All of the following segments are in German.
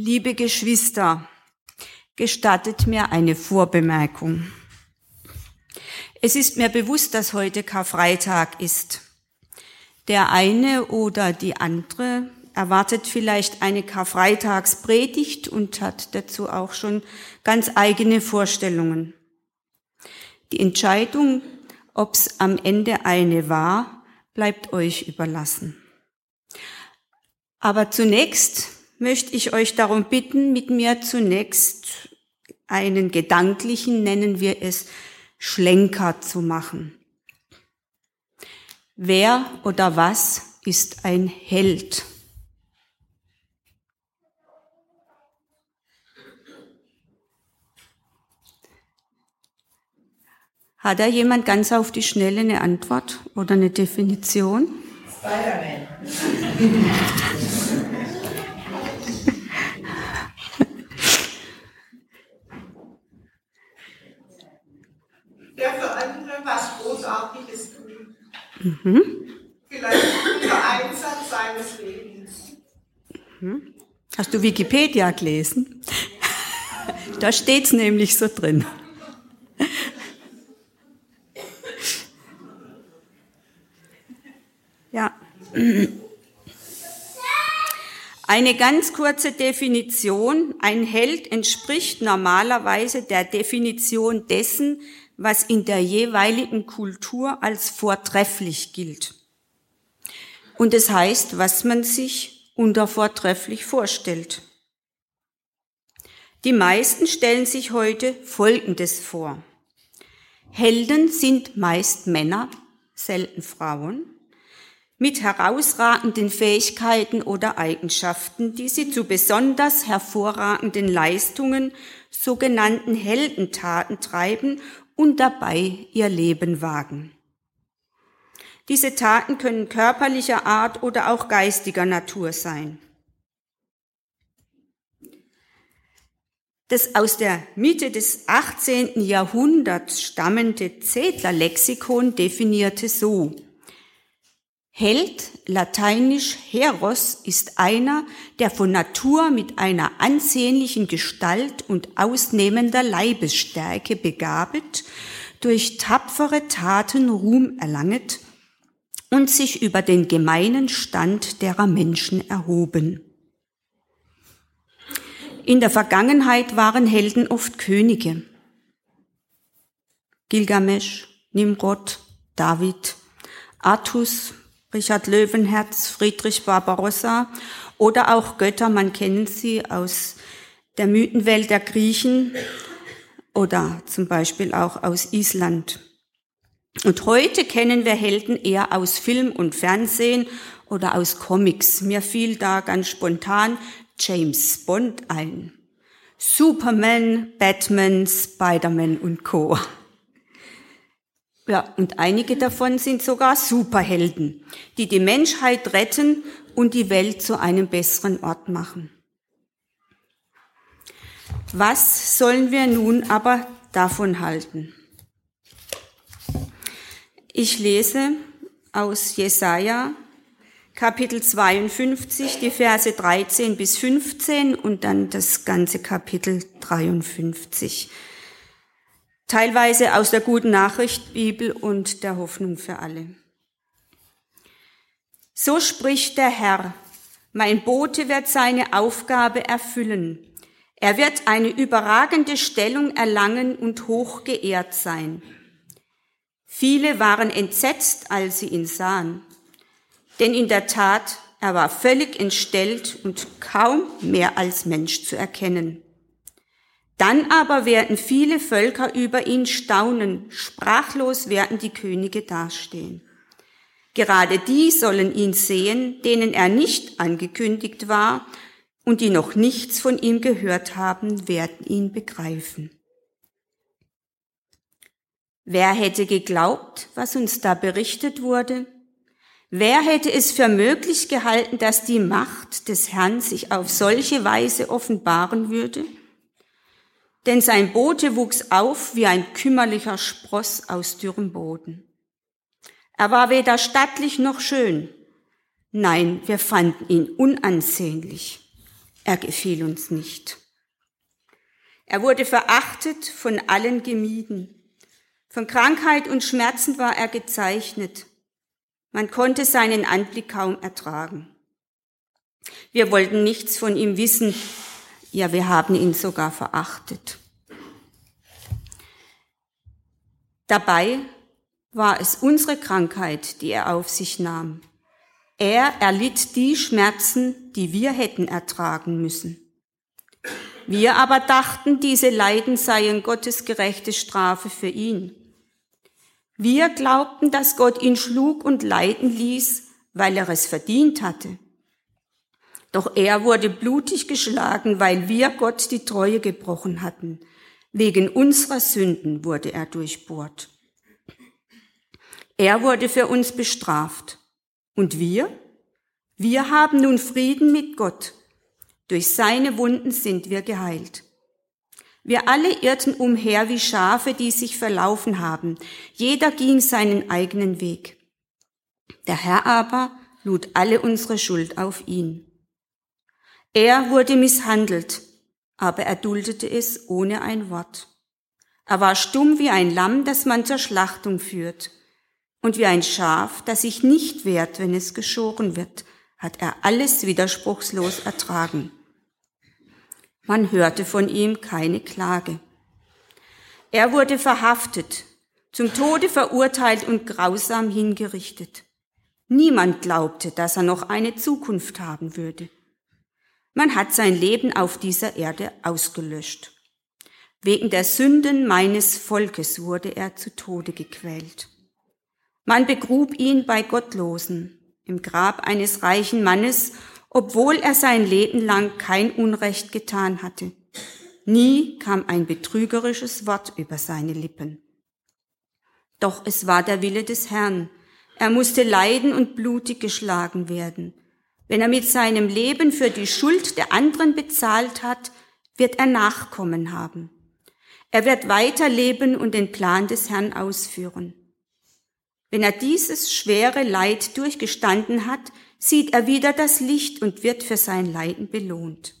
Liebe Geschwister, gestattet mir eine Vorbemerkung. Es ist mir bewusst, dass heute Karfreitag ist. Der eine oder die andere erwartet vielleicht eine Karfreitagspredigt und hat dazu auch schon ganz eigene Vorstellungen. Die Entscheidung, ob es am Ende eine war, bleibt euch überlassen. Aber zunächst möchte ich euch darum bitten, mit mir zunächst einen gedanklichen, nennen wir es, Schlenker zu machen. Wer oder was ist ein Held? Hat da jemand ganz auf die Schnelle eine Antwort oder eine Definition? Spider-Man. Der für andere was Großartiges tut. Mhm. Vielleicht der Einsatz seines Lebens. Mhm. Hast du Wikipedia gelesen? Da steht's nämlich so drin. Ja. Eine ganz kurze Definition. Ein Held entspricht normalerweise der Definition dessen, was in der jeweiligen Kultur als vortrefflich gilt. Und es das heißt, was man sich unter vortrefflich vorstellt. Die meisten stellen sich heute Folgendes vor. Helden sind meist Männer, selten Frauen mit herausragenden Fähigkeiten oder Eigenschaften, die sie zu besonders hervorragenden Leistungen, sogenannten Heldentaten treiben und dabei ihr Leben wagen. Diese Taten können körperlicher Art oder auch geistiger Natur sein. Das aus der Mitte des 18. Jahrhunderts stammende Zedler-Lexikon definierte so, Held, lateinisch Heros, ist einer, der von Natur mit einer ansehnlichen Gestalt und ausnehmender Leibesstärke begabet, durch tapfere Taten Ruhm erlanget und sich über den gemeinen Stand derer Menschen erhoben. In der Vergangenheit waren Helden oft Könige. Gilgamesch, Nimrod, David, Artus, Richard Löwenherz, Friedrich Barbarossa oder auch Götter, man kennt sie aus der Mythenwelt der Griechen oder zum Beispiel auch aus Island. Und heute kennen wir Helden eher aus Film und Fernsehen oder aus Comics. Mir fiel da ganz spontan James Bond ein. Superman, Batman, Spider-Man und Co. Ja, und einige davon sind sogar Superhelden, die die Menschheit retten und die Welt zu einem besseren Ort machen. Was sollen wir nun aber davon halten? Ich lese aus Jesaja Kapitel 52, die Verse 13 bis 15 und dann das ganze Kapitel 53 teilweise aus der guten Nachricht Bibel und der Hoffnung für alle. So spricht der Herr, mein Bote wird seine Aufgabe erfüllen. Er wird eine überragende Stellung erlangen und hoch geehrt sein. Viele waren entsetzt, als sie ihn sahen. Denn in der Tat, er war völlig entstellt und kaum mehr als Mensch zu erkennen. Dann aber werden viele Völker über ihn staunen, sprachlos werden die Könige dastehen. Gerade die sollen ihn sehen, denen er nicht angekündigt war und die noch nichts von ihm gehört haben, werden ihn begreifen. Wer hätte geglaubt, was uns da berichtet wurde? Wer hätte es für möglich gehalten, dass die Macht des Herrn sich auf solche Weise offenbaren würde? Denn sein Bote wuchs auf wie ein kümmerlicher Spross aus dürrem Boden. Er war weder stattlich noch schön. Nein, wir fanden ihn unansehnlich. er gefiel uns nicht. Er wurde verachtet, von allen gemieden. Von Krankheit und Schmerzen war er gezeichnet. Man konnte seinen Anblick kaum ertragen. Wir wollten nichts von ihm wissen, ja, wir haben ihn sogar verachtet. Dabei war es unsere Krankheit, die er auf sich nahm. Er erlitt die Schmerzen, die wir hätten ertragen müssen. Wir aber dachten, diese Leiden seien Gottes gerechte Strafe für ihn. Wir glaubten, dass Gott ihn schlug und leiden ließ, weil er es verdient hatte. Doch er wurde blutig geschlagen, weil wir Gott die Treue gebrochen hatten. Wegen unserer Sünden wurde er durchbohrt. Er wurde für uns bestraft. Und wir? Wir haben nun Frieden mit Gott. Durch seine Wunden sind wir geheilt. Wir alle irrten umher wie Schafe, die sich verlaufen haben. Jeder ging seinen eigenen Weg. Der Herr aber lud alle unsere Schuld auf ihn. Er wurde misshandelt, aber er duldete es ohne ein Wort. Er war stumm wie ein Lamm, das man zur Schlachtung führt. Und wie ein Schaf, das sich nicht wehrt, wenn es geschoren wird, hat er alles widerspruchslos ertragen. Man hörte von ihm keine Klage. Er wurde verhaftet, zum Tode verurteilt und grausam hingerichtet. Niemand glaubte, dass er noch eine Zukunft haben würde. Man hat sein Leben auf dieser Erde ausgelöscht. Wegen der Sünden meines Volkes wurde er zu Tode gequält. Man begrub ihn bei Gottlosen im Grab eines reichen Mannes, obwohl er sein Leben lang kein Unrecht getan hatte. Nie kam ein betrügerisches Wort über seine Lippen. Doch es war der Wille des Herrn. Er musste leiden und blutig geschlagen werden. Wenn er mit seinem Leben für die Schuld der anderen bezahlt hat, wird er Nachkommen haben. Er wird weiterleben und den Plan des Herrn ausführen. Wenn er dieses schwere Leid durchgestanden hat, sieht er wieder das Licht und wird für sein Leiden belohnt.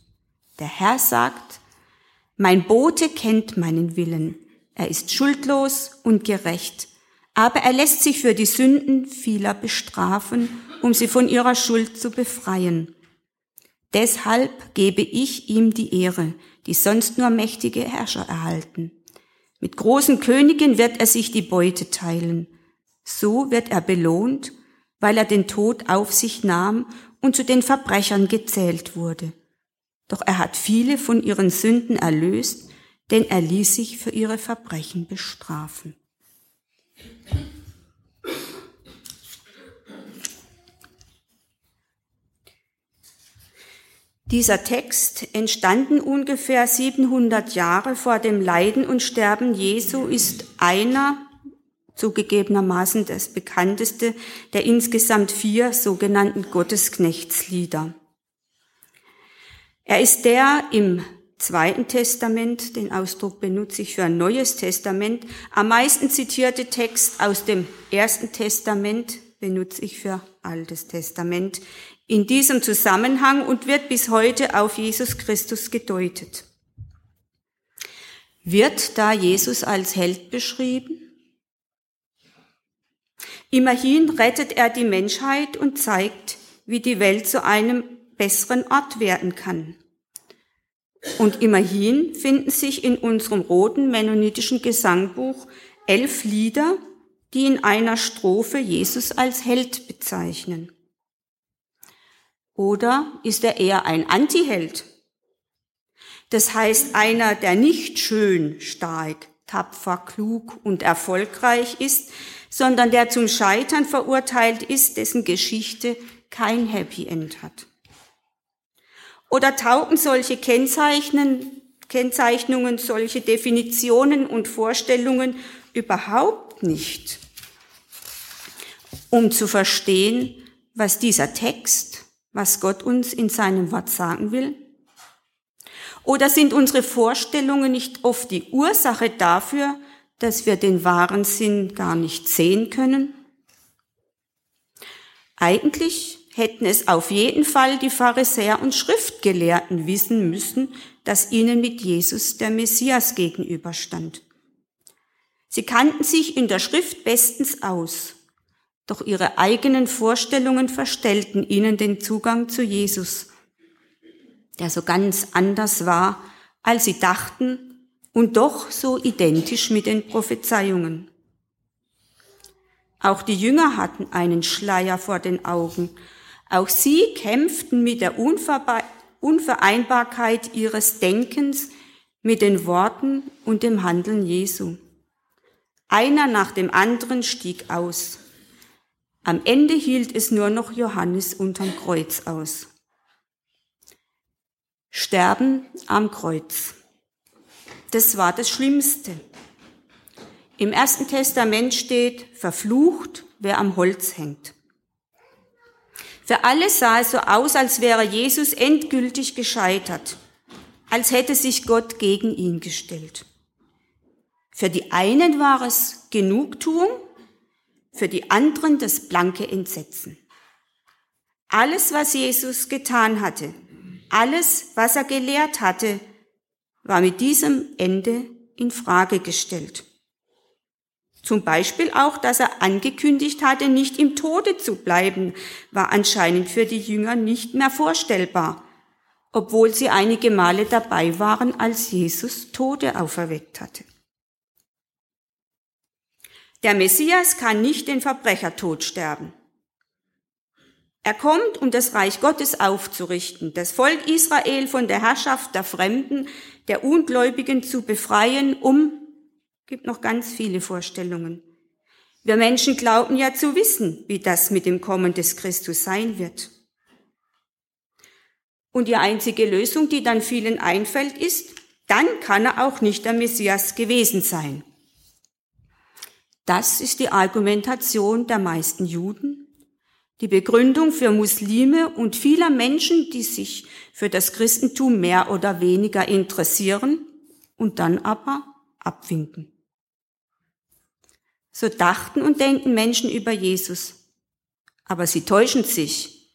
Der Herr sagt, mein Bote kennt meinen Willen. Er ist schuldlos und gerecht, aber er lässt sich für die Sünden vieler bestrafen, um sie von ihrer Schuld zu befreien. Deshalb gebe ich ihm die Ehre, die sonst nur mächtige Herrscher erhalten. Mit großen Königen wird er sich die Beute teilen. So wird er belohnt, weil er den Tod auf sich nahm und zu den Verbrechern gezählt wurde. Doch er hat viele von ihren Sünden erlöst, denn er ließ sich für ihre Verbrechen bestrafen. Dieser Text, entstanden ungefähr 700 Jahre vor dem Leiden und Sterben Jesu, ist einer zugegebenermaßen das bekannteste der insgesamt vier sogenannten Gottesknechtslieder. Er ist der im Zweiten Testament, den Ausdruck benutze ich für ein Neues Testament, am meisten zitierte Text aus dem Ersten Testament benutze ich für Altes Testament in diesem Zusammenhang und wird bis heute auf Jesus Christus gedeutet. Wird da Jesus als Held beschrieben? Immerhin rettet er die Menschheit und zeigt, wie die Welt zu einem besseren Ort werden kann. Und immerhin finden sich in unserem roten mennonitischen Gesangbuch elf Lieder, die in einer Strophe Jesus als Held bezeichnen. Oder ist er eher ein Antiheld? Das heißt einer, der nicht schön, stark, tapfer, klug und erfolgreich ist, sondern der zum Scheitern verurteilt ist, dessen Geschichte kein Happy End hat. Oder taugen solche Kennzeichnen, Kennzeichnungen, solche Definitionen und Vorstellungen überhaupt nicht, um zu verstehen, was dieser Text, was Gott uns in seinem Wort sagen will? Oder sind unsere Vorstellungen nicht oft die Ursache dafür, dass wir den wahren Sinn gar nicht sehen können? Eigentlich hätten es auf jeden Fall die Pharisäer und Schriftgelehrten wissen müssen, dass ihnen mit Jesus der Messias gegenüberstand. Sie kannten sich in der Schrift bestens aus, doch ihre eigenen Vorstellungen verstellten ihnen den Zugang zu Jesus, der so ganz anders war, als sie dachten und doch so identisch mit den Prophezeiungen. Auch die Jünger hatten einen Schleier vor den Augen. Auch sie kämpften mit der Unvereinbarkeit ihres Denkens mit den Worten und dem Handeln Jesu. Einer nach dem anderen stieg aus. Am Ende hielt es nur noch Johannes unterm Kreuz aus. Sterben am Kreuz. Das war das Schlimmste. Im Ersten Testament steht, verflucht, wer am Holz hängt. Für alle sah es so aus, als wäre Jesus endgültig gescheitert, als hätte sich Gott gegen ihn gestellt. Für die einen war es Genugtuung, für die anderen das blanke Entsetzen. Alles, was Jesus getan hatte, alles, was er gelehrt hatte, war mit diesem Ende in Frage gestellt. Zum Beispiel auch, dass er angekündigt hatte, nicht im Tode zu bleiben, war anscheinend für die Jünger nicht mehr vorstellbar, obwohl sie einige Male dabei waren, als Jesus Tode auferweckt hatte. Der Messias kann nicht den Verbrechertod sterben. Er kommt, um das Reich Gottes aufzurichten, das Volk Israel von der Herrschaft der Fremden, der Ungläubigen zu befreien, um gibt noch ganz viele Vorstellungen. Wir Menschen glauben ja zu wissen, wie das mit dem Kommen des Christus sein wird. Und die einzige Lösung, die dann vielen einfällt, ist, dann kann er auch nicht der Messias gewesen sein. Das ist die Argumentation der meisten Juden, die Begründung für Muslime und vieler Menschen, die sich für das Christentum mehr oder weniger interessieren und dann aber abwinken. So dachten und denken Menschen über Jesus. Aber sie täuschen sich.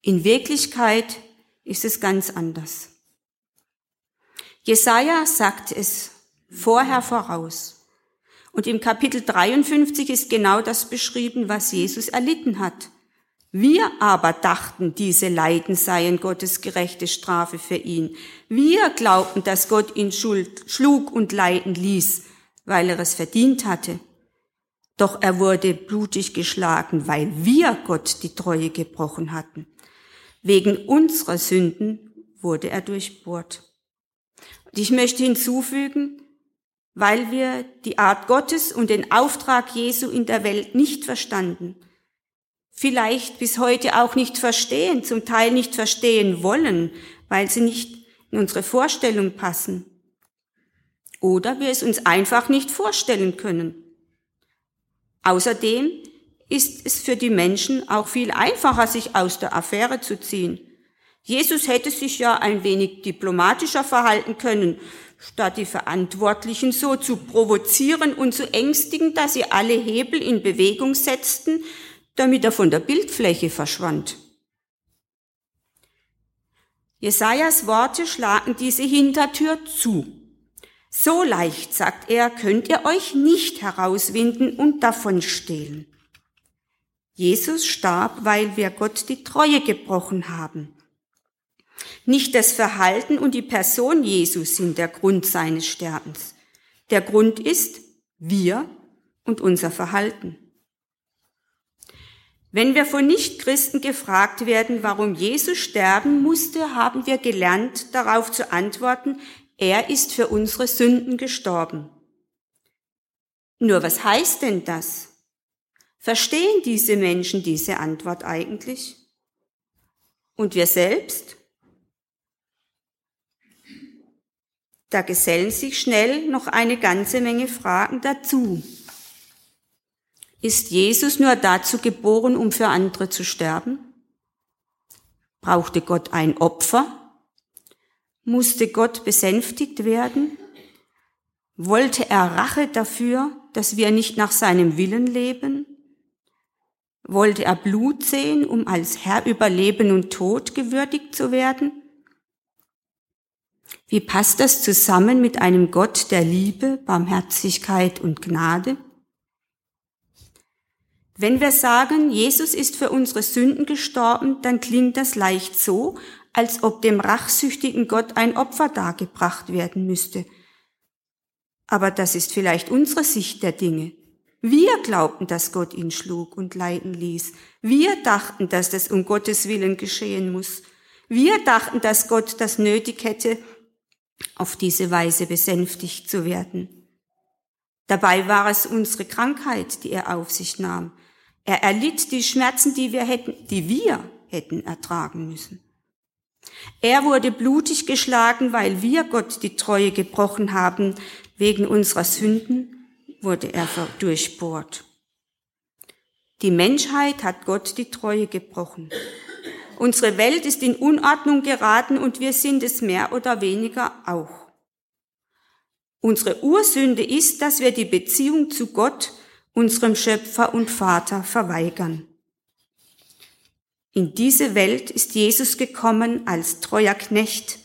In Wirklichkeit ist es ganz anders. Jesaja sagt es vorher voraus. Und im Kapitel 53 ist genau das beschrieben, was Jesus erlitten hat. Wir aber dachten, diese Leiden seien Gottes gerechte Strafe für ihn. Wir glaubten, dass Gott ihn schuld, schlug und leiden ließ, weil er es verdient hatte. Doch er wurde blutig geschlagen, weil wir Gott die Treue gebrochen hatten. Wegen unserer Sünden wurde er durchbohrt. Und ich möchte hinzufügen, weil wir die Art Gottes und den Auftrag Jesu in der Welt nicht verstanden, vielleicht bis heute auch nicht verstehen, zum Teil nicht verstehen wollen, weil sie nicht in unsere Vorstellung passen. Oder wir es uns einfach nicht vorstellen können. Außerdem ist es für die Menschen auch viel einfacher, sich aus der Affäre zu ziehen. Jesus hätte sich ja ein wenig diplomatischer verhalten können, statt die Verantwortlichen so zu provozieren und zu ängstigen, dass sie alle Hebel in Bewegung setzten, damit er von der Bildfläche verschwand. Jesajas Worte schlagen diese Hintertür zu. So leicht, sagt er, könnt ihr euch nicht herauswinden und davon stehlen. Jesus starb, weil wir Gott die Treue gebrochen haben. Nicht das Verhalten und die Person Jesus sind der Grund seines Sterbens. Der Grund ist wir und unser Verhalten. Wenn wir von Nichtchristen gefragt werden, warum Jesus sterben musste, haben wir gelernt, darauf zu antworten, er ist für unsere Sünden gestorben. Nur was heißt denn das? Verstehen diese Menschen diese Antwort eigentlich? Und wir selbst? Da gesellen sich schnell noch eine ganze Menge Fragen dazu. Ist Jesus nur dazu geboren, um für andere zu sterben? Brauchte Gott ein Opfer? Musste Gott besänftigt werden? Wollte er Rache dafür, dass wir nicht nach seinem Willen leben? Wollte er Blut sehen, um als Herr über Leben und Tod gewürdigt zu werden? Wie passt das zusammen mit einem Gott der Liebe, Barmherzigkeit und Gnade? Wenn wir sagen, Jesus ist für unsere Sünden gestorben, dann klingt das leicht so, als ob dem rachsüchtigen Gott ein Opfer dargebracht werden müsste. Aber das ist vielleicht unsere Sicht der Dinge. Wir glaubten, dass Gott ihn schlug und leiden ließ. Wir dachten, dass das um Gottes Willen geschehen muss. Wir dachten, dass Gott das nötig hätte, auf diese Weise besänftigt zu werden. Dabei war es unsere Krankheit, die er auf sich nahm. Er erlitt die Schmerzen, die wir hätten, die wir hätten ertragen müssen. Er wurde blutig geschlagen, weil wir Gott die Treue gebrochen haben. Wegen unserer Sünden wurde er durchbohrt. Die Menschheit hat Gott die Treue gebrochen. Unsere Welt ist in Unordnung geraten und wir sind es mehr oder weniger auch. Unsere Ursünde ist, dass wir die Beziehung zu Gott, unserem Schöpfer und Vater, verweigern. In diese Welt ist Jesus gekommen als treuer Knecht.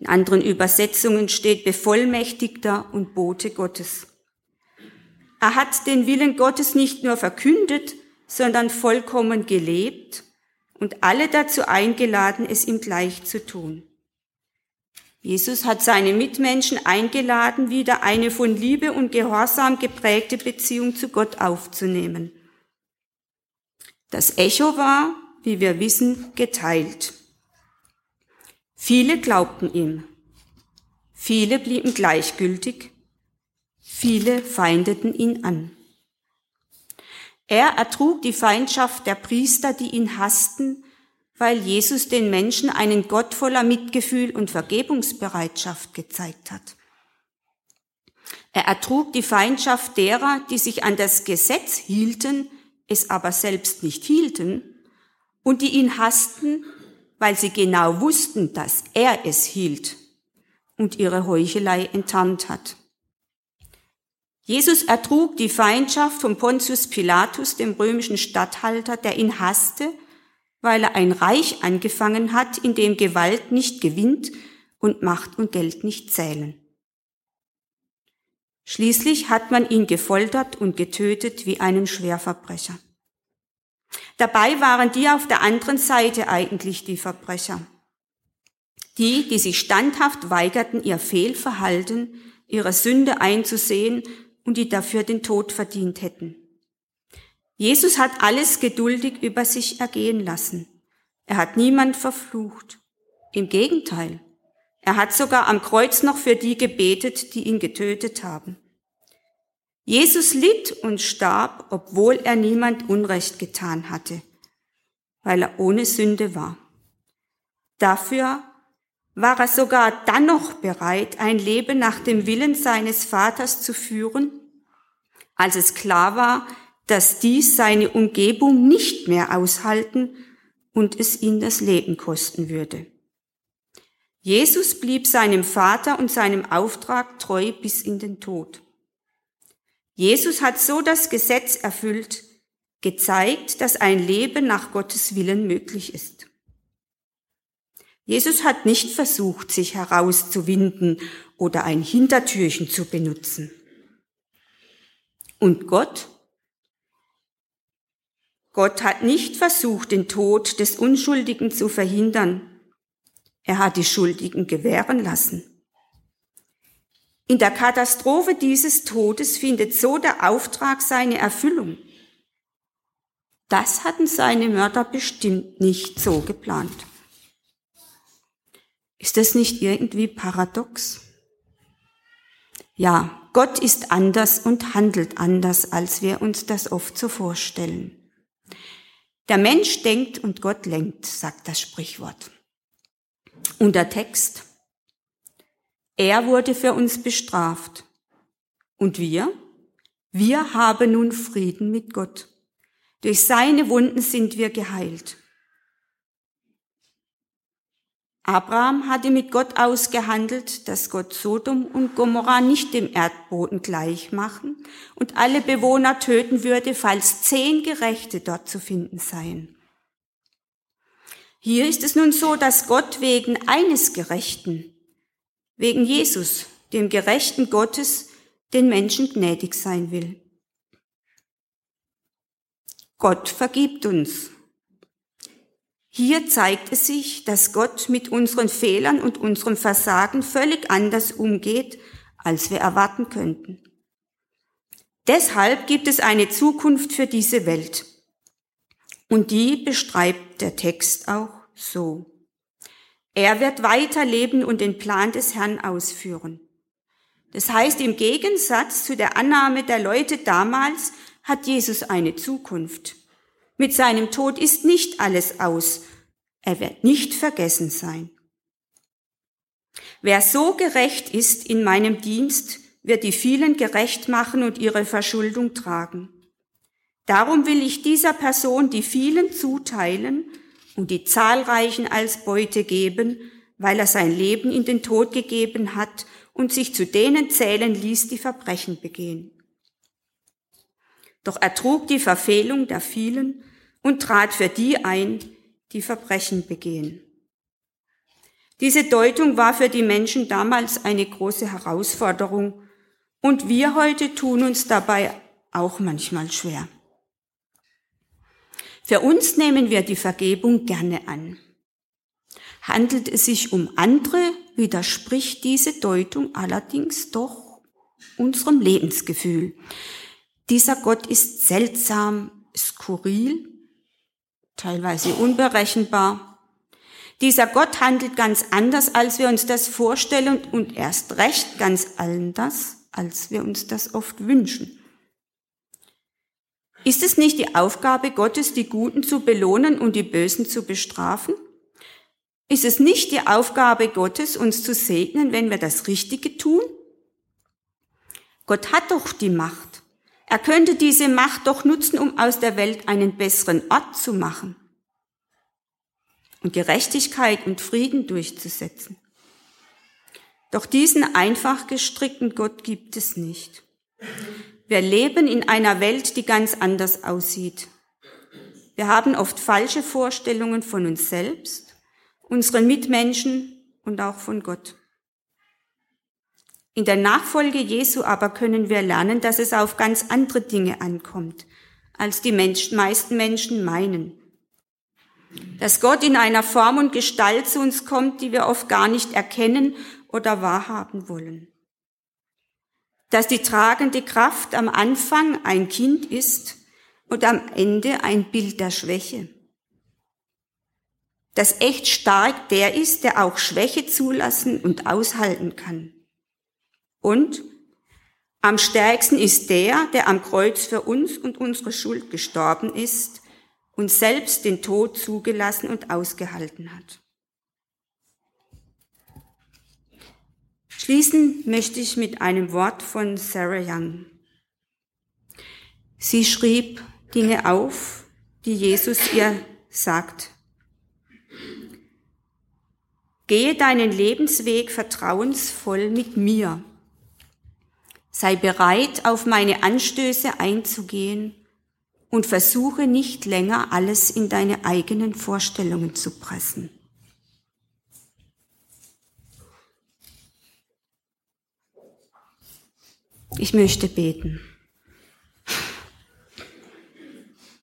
In anderen Übersetzungen steht Bevollmächtigter und Bote Gottes. Er hat den Willen Gottes nicht nur verkündet, sondern vollkommen gelebt und alle dazu eingeladen, es ihm gleich zu tun. Jesus hat seine Mitmenschen eingeladen, wieder eine von Liebe und Gehorsam geprägte Beziehung zu Gott aufzunehmen. Das Echo war, wie wir wissen, geteilt. Viele glaubten ihm. Viele blieben gleichgültig Viele feindeten ihn an. Er ertrug die Feindschaft der Priester, die ihn hassten, weil Jesus den Menschen einen Gott voller Mitgefühl und Vergebungsbereitschaft gezeigt hat. Er ertrug die Feindschaft derer, die sich an das Gesetz hielten, es aber selbst nicht hielten, und die ihn hassten, weil sie genau wussten, dass er es hielt und ihre Heuchelei enttarnt hat. Jesus ertrug die Feindschaft von Pontius Pilatus, dem römischen Statthalter, der ihn hasste, weil er ein Reich angefangen hat, in dem Gewalt nicht gewinnt und Macht und Geld nicht zählen. Schließlich hat man ihn gefoltert und getötet wie einen Schwerverbrecher. Dabei waren die auf der anderen Seite eigentlich die Verbrecher. Die, die sich standhaft weigerten, ihr Fehlverhalten, ihre Sünde einzusehen und die dafür den Tod verdient hätten. Jesus hat alles geduldig über sich ergehen lassen. Er hat niemand verflucht. Im Gegenteil, er hat sogar am Kreuz noch für die gebetet, die ihn getötet haben. Jesus litt und starb, obwohl er niemand Unrecht getan hatte, weil er ohne Sünde war. Dafür war er sogar dann noch bereit, ein Leben nach dem Willen seines Vaters zu führen, als es klar war, dass dies seine Umgebung nicht mehr aushalten und es ihn das Leben kosten würde. Jesus blieb seinem Vater und seinem Auftrag treu bis in den Tod. Jesus hat so das Gesetz erfüllt, gezeigt, dass ein Leben nach Gottes Willen möglich ist. Jesus hat nicht versucht, sich herauszuwinden oder ein Hintertürchen zu benutzen. Und Gott? Gott hat nicht versucht, den Tod des Unschuldigen zu verhindern. Er hat die Schuldigen gewähren lassen. In der Katastrophe dieses Todes findet so der Auftrag seine Erfüllung. Das hatten seine Mörder bestimmt nicht so geplant. Ist das nicht irgendwie paradox? Ja, Gott ist anders und handelt anders, als wir uns das oft so vorstellen. Der Mensch denkt und Gott lenkt, sagt das Sprichwort. Und der Text? Er wurde für uns bestraft. Und wir? Wir haben nun Frieden mit Gott. Durch seine Wunden sind wir geheilt. Abraham hatte mit Gott ausgehandelt, dass Gott Sodom und Gomorrah nicht dem Erdboden gleich machen und alle Bewohner töten würde, falls zehn Gerechte dort zu finden seien. Hier ist es nun so, dass Gott wegen eines Gerechten, wegen Jesus, dem Gerechten Gottes, den Menschen gnädig sein will. Gott vergibt uns. Hier zeigt es sich, dass Gott mit unseren Fehlern und unserem Versagen völlig anders umgeht, als wir erwarten könnten. Deshalb gibt es eine Zukunft für diese Welt. Und die beschreibt der Text auch so. Er wird weiterleben und den Plan des Herrn ausführen. Das heißt, im Gegensatz zu der Annahme der Leute damals hat Jesus eine Zukunft. Mit seinem Tod ist nicht alles aus. Er wird nicht vergessen sein. Wer so gerecht ist in meinem Dienst, wird die vielen gerecht machen und ihre Verschuldung tragen. Darum will ich dieser Person die vielen zuteilen und die zahlreichen als Beute geben, weil er sein Leben in den Tod gegeben hat und sich zu denen zählen ließ, die Verbrechen begehen. Doch er trug die Verfehlung der vielen und trat für die ein, die Verbrechen begehen. Diese Deutung war für die Menschen damals eine große Herausforderung und wir heute tun uns dabei auch manchmal schwer. Für uns nehmen wir die Vergebung gerne an. Handelt es sich um andere, widerspricht diese Deutung allerdings doch unserem Lebensgefühl. Dieser Gott ist seltsam, skurril, teilweise unberechenbar. Dieser Gott handelt ganz anders, als wir uns das vorstellen und erst recht ganz anders, als wir uns das oft wünschen. Ist es nicht die Aufgabe Gottes, die Guten zu belohnen und die Bösen zu bestrafen? Ist es nicht die Aufgabe Gottes, uns zu segnen, wenn wir das Richtige tun? Gott hat doch die Macht. Er könnte diese Macht doch nutzen, um aus der Welt einen besseren Ort zu machen und Gerechtigkeit und Frieden durchzusetzen. Doch diesen einfach gestrickten Gott gibt es nicht. Wir leben in einer Welt, die ganz anders aussieht. Wir haben oft falsche Vorstellungen von uns selbst, unseren Mitmenschen und auch von Gott. In der Nachfolge Jesu aber können wir lernen, dass es auf ganz andere Dinge ankommt, als die meisten Menschen meinen. Dass Gott in einer Form und Gestalt zu uns kommt, die wir oft gar nicht erkennen oder wahrhaben wollen dass die tragende Kraft am Anfang ein Kind ist und am Ende ein Bild der Schwäche. Dass echt stark der ist, der auch Schwäche zulassen und aushalten kann. Und am stärksten ist der, der am Kreuz für uns und unsere Schuld gestorben ist und selbst den Tod zugelassen und ausgehalten hat. Schließen möchte ich mit einem Wort von Sarah Young. Sie schrieb Dinge auf, die Jesus ihr sagt. Gehe deinen Lebensweg vertrauensvoll mit mir. Sei bereit, auf meine Anstöße einzugehen und versuche nicht länger alles in deine eigenen Vorstellungen zu pressen. Ich möchte beten.